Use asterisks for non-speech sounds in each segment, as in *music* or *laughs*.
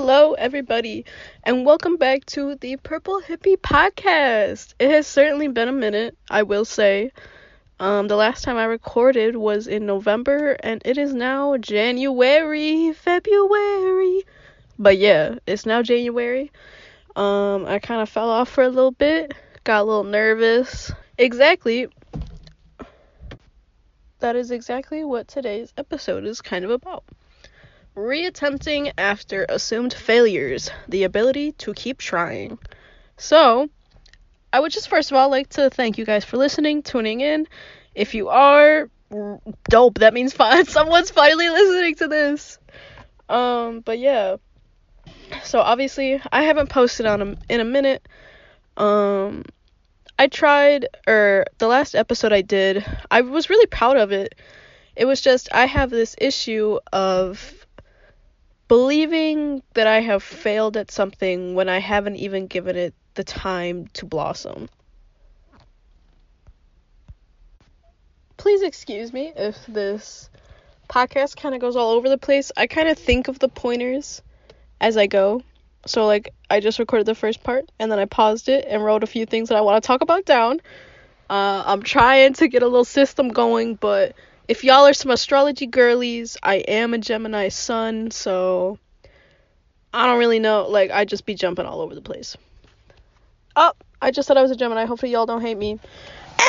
Hello, everybody, and welcome back to the Purple Hippie Podcast. It has certainly been a minute, I will say. Um, the last time I recorded was in November, and it is now January, February. But yeah, it's now January. Um, I kind of fell off for a little bit, got a little nervous. Exactly. That is exactly what today's episode is kind of about. Reattempting after assumed failures, the ability to keep trying. So, I would just first of all like to thank you guys for listening, tuning in. If you are dope, that means fine. *laughs* Someone's finally listening to this. Um, but yeah. So obviously, I haven't posted on a, in a minute. Um, I tried, or the last episode I did, I was really proud of it. It was just I have this issue of believing that I have failed at something when I haven't even given it the time to blossom. Please excuse me if this podcast kind of goes all over the place. I kind of think of the pointers as I go. So, like, I just recorded the first part and then I paused it and wrote a few things that I want to talk about down. Uh, I'm trying to get a little system going, but if y'all are some astrology girlies, I am a Gemini sun, so I don't really know. Like, I just be jumping all over the place. Oh, I just said I was a Gemini. Hopefully, y'all don't hate me.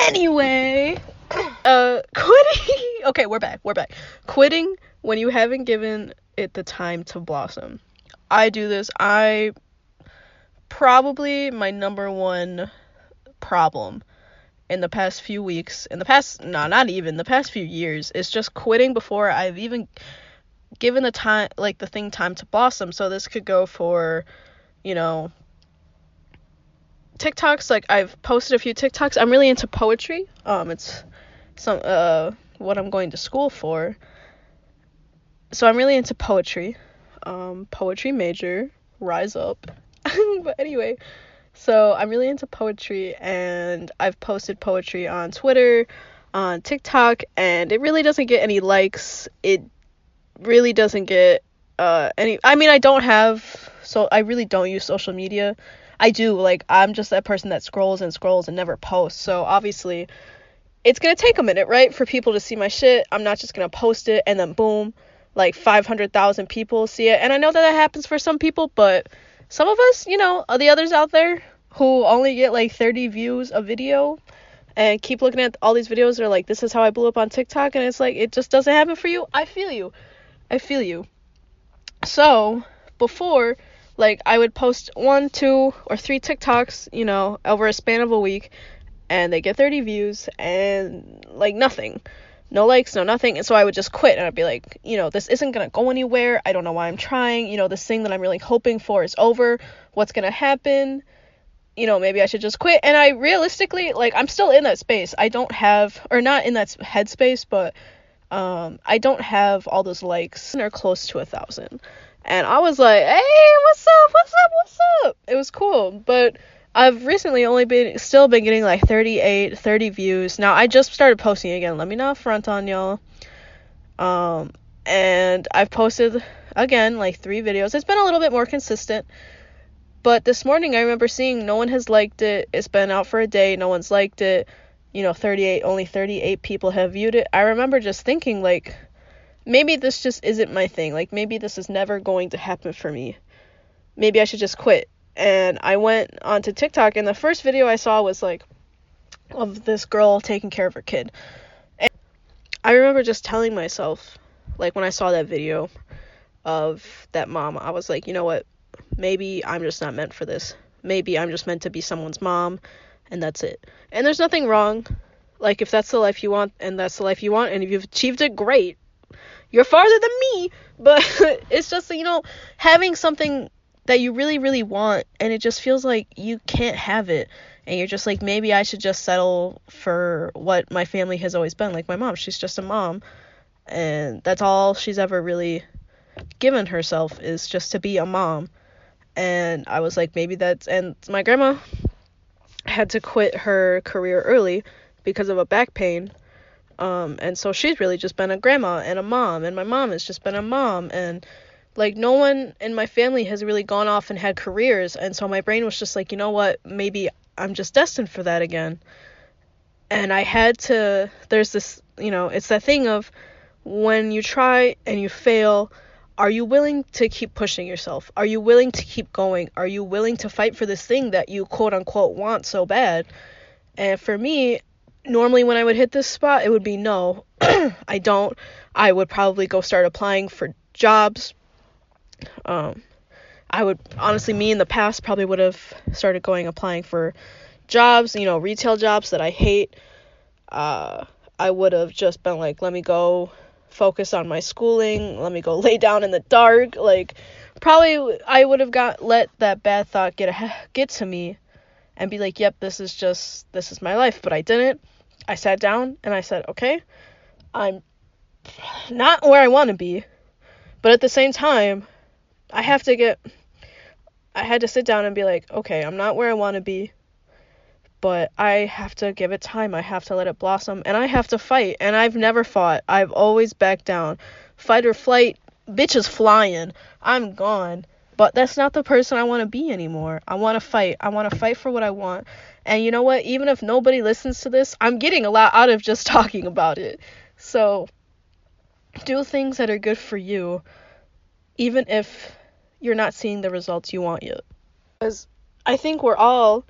Anyway, *coughs* uh, quitting. *laughs* okay, we're back. We're back. Quitting when you haven't given it the time to blossom. I do this. I probably my number one problem in the past few weeks, in the past, no, not even, the past few years, is just quitting before I've even given the time, like the thing time to blossom. So this could go for, you know, TikToks. Like I've posted a few TikToks. I'm really into poetry. Um, it's some uh what I'm going to school for. So I'm really into poetry. Um, poetry major, rise up. *laughs* but anyway, so I'm really into poetry and I've posted poetry on Twitter, on TikTok, and it really doesn't get any likes. It really doesn't get uh any I mean I don't have so I really don't use social media. I do like I'm just that person that scrolls and scrolls and never posts. So obviously it's to take a minute, right, for people to see my shit. I'm not just to post it and then boom, like 500,000 people see it. And I know that that happens for some people, but some of us, you know, uh, the others out there who only get like 30 views a video and keep looking at all these videos they're like this is how I blew up on TikTok and it's like it just doesn't happen for you. I feel you. I feel you. So, before like I would post one, two, or three TikToks, you know, over a span of a week and they get 30 views and like nothing. No likes, no nothing. And so I would just quit and I'd be like, you know, this isn't going to go anywhere. I don't know why I'm trying. You know, this thing that I'm really hoping for is over. What's going to happen? you know, maybe I should just quit. And I realistically, like, I'm still in that space. I don't have, or not in that headspace, but um, I don't have all those likes. They're close to a thousand. And I was like, hey, what's up? What's up? What's up? It was cool. But I've recently only been, still been getting like 38, 30 views. Now, I just started posting again. Let me not front on y'all. Um, and I've posted again like three videos. It's been a little bit more consistent. But this morning I remember seeing no one has liked it. It's been out for a day, no one's liked it. You know, 38 only 38 people have viewed it. I remember just thinking like maybe this just isn't my thing. Like maybe this is never going to happen for me. Maybe I should just quit. And I went onto TikTok and the first video I saw was like of this girl taking care of her kid. And I remember just telling myself like when I saw that video of that mom, I was like, you know what? maybe I'm just not meant for this. Maybe I'm just meant to be someone's mom and that's it. And there's nothing wrong. Like if that's the life you want and that's the life you want and if you've achieved it, great. You're farther than me, but *laughs* it's just you know having something that you really really want and it just feels like you can't have it and you're just like maybe I should just settle for what my family has always been like my mom she's just a mom and that's all she's ever really given herself is just to be a mom and I was like, maybe that's. And my grandma had to quit her career early because of a back pain. Um, and so she's really just been a grandma and a mom, and my mom has just been a mom, and Like no one in my family has really gone off and had careers, and so my brain was just like, you know what, maybe I'm just destined for that again. And I had to there's this, you know, it's that thing of when you try and you fail, are you willing to keep pushing yourself? Are you willing to keep going? Are you willing to fight for this thing that you quote unquote want so bad? And for me, normally when I would hit this spot, it would be no, *clears throat* I don't. I would probably go start applying for jobs. Um, I would honestly, me in the past probably would have started going applying for jobs, you know, retail jobs that I hate. Uh, I would have just been like, let me go focus on my schooling, let me go *laughs* lay down in the dark. Like, probably I would have got let that bad thought get a, get to me and be like, yep, this is just this is my life. But I didn't. I sat down and I said, okay, I'm not where I want to be, but at the same time, I have to get. I had to sit down and be like, okay, I'm not where I want to be, but I have to give it time. I have to let it blossom, and I have to fight. And I've never fought. I've always backed down. Fight or flight, bitch is flying. I'm gone. But that's not the person I want to be anymore. I want to fight. I want to fight for what I want. And you know what? Even if nobody listens to this, I'm getting a lot out of just *laughs* talking about it. So do things that are good for you, even if you're not seeing the results you want yet. Because I think we're all,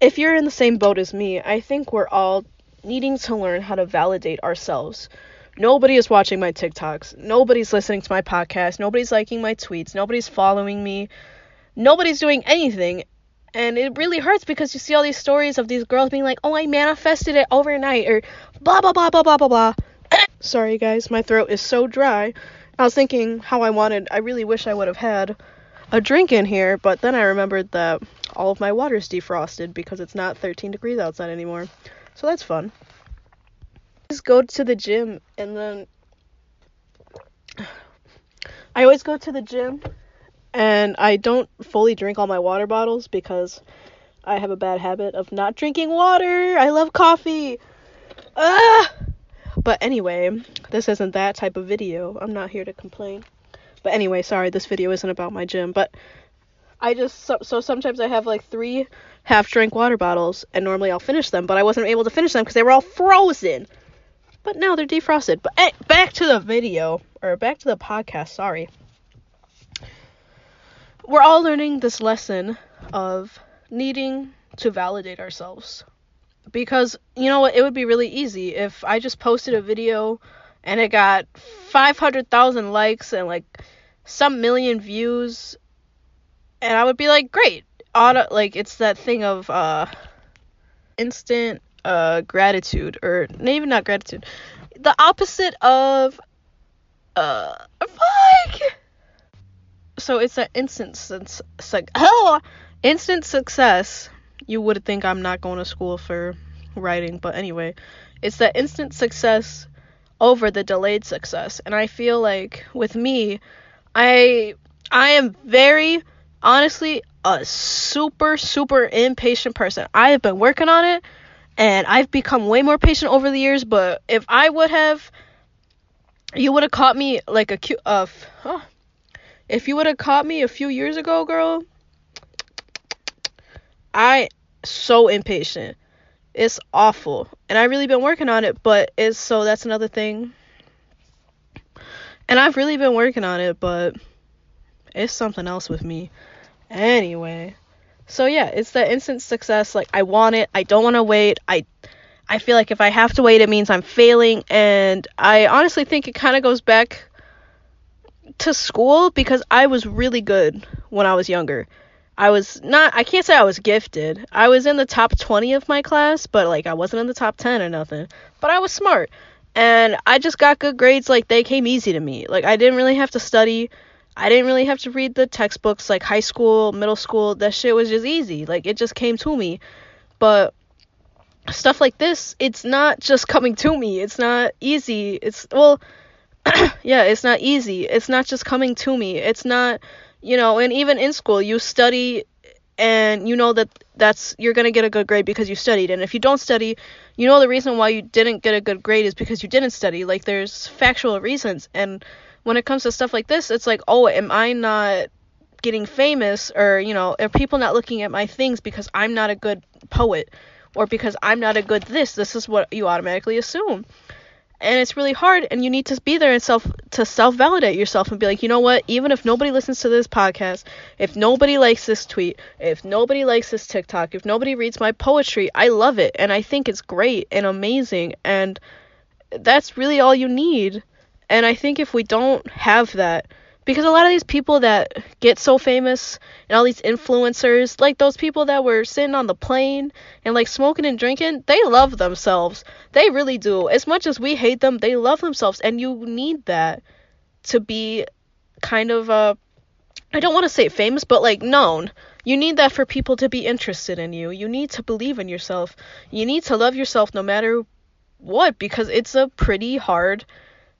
if you're in the same boat as me, I think we're all needing to learn how to validate ourselves. Nobody is watching my TikToks. Nobody's listening to my podcast. Nobody's liking my tweets. Nobody's following me. Nobody's doing anything. And it really hurts because you see all these stories of these girls being like, oh, I manifested it overnight, or blah, blah, blah, blah, blah, blah, blah. *coughs* Sorry, guys, my throat is so dry. I was thinking how I wanted, I really wish I would have had a drink in here, but then I remembered that all of my water's defrosted because it's not 13 degrees outside anymore. So that's fun. Just go to the gym and then *sighs* I always go to the gym and I don't fully drink all my water bottles because I have a bad habit of not drinking water. I love coffee. Ah! But anyway, this isn't that type of video. I'm not here to complain. But anyway, sorry, this video isn't about my gym. But I just, so, so sometimes I have like three half drink water bottles, and normally I'll finish them, but I wasn't able to finish them because they were all frozen. But now they're defrosted. But eh, back to the video, or back to the podcast, sorry. We're all learning this lesson of needing to validate ourselves. Because, you know what, it would be really easy if I just posted a video and it got 500,000 likes and like some million views and I would be like, great. Auto like it's that thing of uh instant uh gratitude or maybe not gratitude. The opposite of uh fuck. So it's an instant sense oh, instant success. You would think I'm not going to school for writing, but anyway, it's that instant success over the delayed success. And I feel like with me, I I am very honestly a super super impatient person. I have been working on it and I've become way more patient over the years, but if I would have you would have caught me like a cute uh huh, if you would have caught me a few years ago, girl, I so impatient. It's awful. And I really been working on it, but it's so that's another thing. And I've really been working on it, but it's something else with me. Anyway. So yeah, it's the instant success. Like I want it. I don't want to wait. I I feel like if I have to wait, it means I'm failing. And I honestly think it kind of goes back to school because I was really good when I was younger. I was not I can't say I was gifted. I was in the top 20 of my class, but like I wasn't in the top 10 or nothing. But I was smart. And I just got good grades like they came easy to me. Like I didn't really have to study. I didn't really have to read the textbooks like high school, middle school. That shit was just easy. Like it just came to me. But stuff like this, it's not just coming to me. It's not easy. It's well *clears throat* yeah, it's not easy. It's not just coming to me. It's not, you know, and even in school, you study and you know that that's you're going to get a good grade because you studied. And if you don't study, you know the reason why you didn't get a good grade is because you didn't study. Like there's factual reasons and when it comes to stuff like this, it's like, oh, am I not getting famous or, you know, are people not looking at my things because I'm not a good poet or because I'm not a good this? This is what you automatically assume and it's really hard and you need to be there and self to self validate yourself and be like you know what? Even if nobody listens to this podcast if nobody likes this tweet if nobody likes this tiktok if nobody reads my poetry i love it and i think it's great and amazing and that's really all you need. And i think if we don't have that because a lot of these people that get so famous and all these influencers like those people that were sitting on the plane and like smoking and drinking they love themselves. They really do. As much as we hate them they love themselves. And you need that to be kind of uh i don't want to say famous but like known. You need that for people to be interested in you. You need to believe in yourself. You need to love yourself no matter what because it's a pretty hard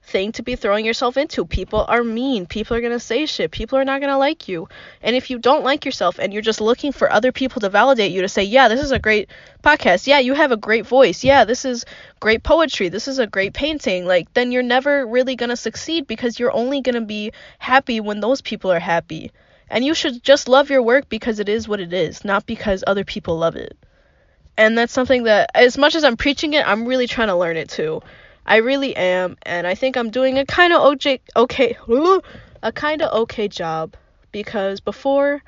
thing to be throwing yourself into. People are mean. People are going to say shit. People are not going to like you. And if you don't like yourself and you're just looking for other people to validate you to say, yeah, this is a great podcast. Yeah, you have a great voice. Yeah, this is great poetry. This is a great painting. Like, then you're never really going to succeed because you're only going to be happy when those people are happy. And you should just love your work because it is what it is, not because other people love it. And that's something that, as much as I'm preaching it, I'm really trying to learn it too I really am, and I think I'm doing a kind of okay, okay, *laughs* a kind of okay job because before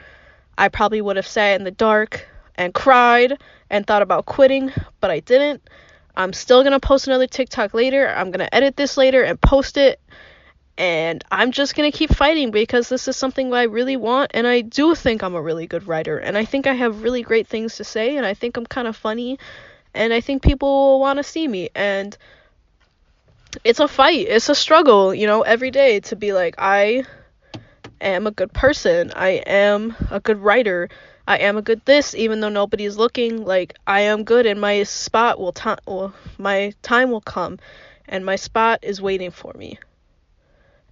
I probably would have sat in the dark and cried and thought about quitting, but I didn't. I'm still gonna post another TikTok later. I'm gonna edit this later and post it. And I'm just gonna keep fighting because this is something I really want, and I do think I'm a really good writer, and I think I have really great things to say, and I think I'm kind of funny, and I think people will want to see me. And it's a fight. It's a struggle, you know, every day to be like I am a good person. I am a good writer. I am a good this even though nobody's looking. Like I am good and my spot will time well, my time will come and my spot is waiting for me.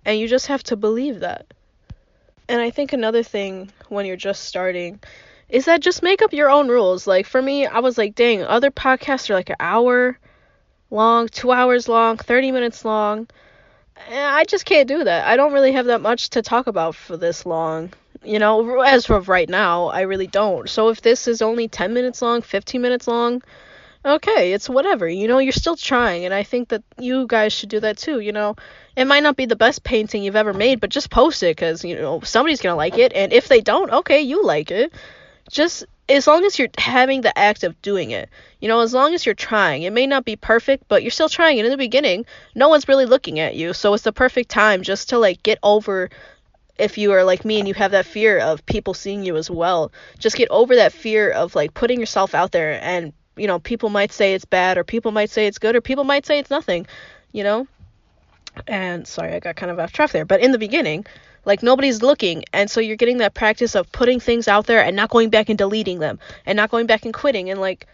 And you just have to believe that. And I think another thing when you're just starting is that just make up your own rules. Like for me, I was like, dang, other podcasts are like an hour long, two hours long, 30 minutes long. Eh, I just can't do that. I don't really have that much to talk about for this long. You know, as of right now, I really don't. So if this is only 10 minutes long, 15 minutes long, okay, it's whatever. You know, you're still trying, and I think that you guys should do that too. You know, it might not be the best painting you've ever made, but just post it because, you know, somebody's going to like it. And if they don't, okay, you like it. Just as long as you're having the act of doing it, you know, as long as you're trying, it may not be perfect, but you're still trying. And in the beginning, no one's really looking at you, so it's the perfect time just to like get over. If you are like me and you have that fear of people seeing you as well, just get over that fear of like putting yourself out there and you know, people might say it's bad or people might say it's good or people might say it's nothing, you know? And sorry, I got kind of off track there, but in the beginning, like nobody's looking, and so you're getting that practice of putting things out there and not going back and deleting them and not going back and quitting and like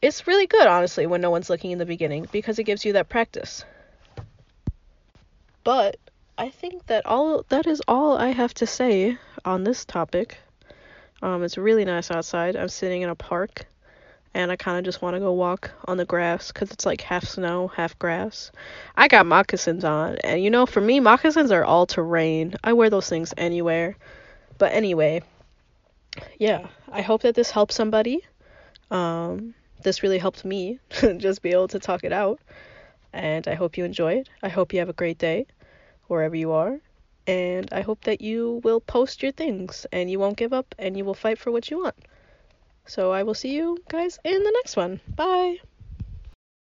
it's really good honestly when no one's looking in the beginning because it gives you that practice. But I think that all that is all I have to say on this topic. Um, it's really nice outside. I'm sitting in a park and I kind of just want to go walk on the grass because it's like half snow, half grass. I got moccasins on, and you know, for me, moccasins are all terrain. I wear those things anywhere. But anyway, yeah, I hope that this helps somebody. Um, this really helped me *laughs* just be able to talk it out. And I hope you enjoyed. I hope you have a great day wherever you are. And I hope that you will post your things and you won't give up and you will fight for what you want. So I will see you guys in the next one. Bye.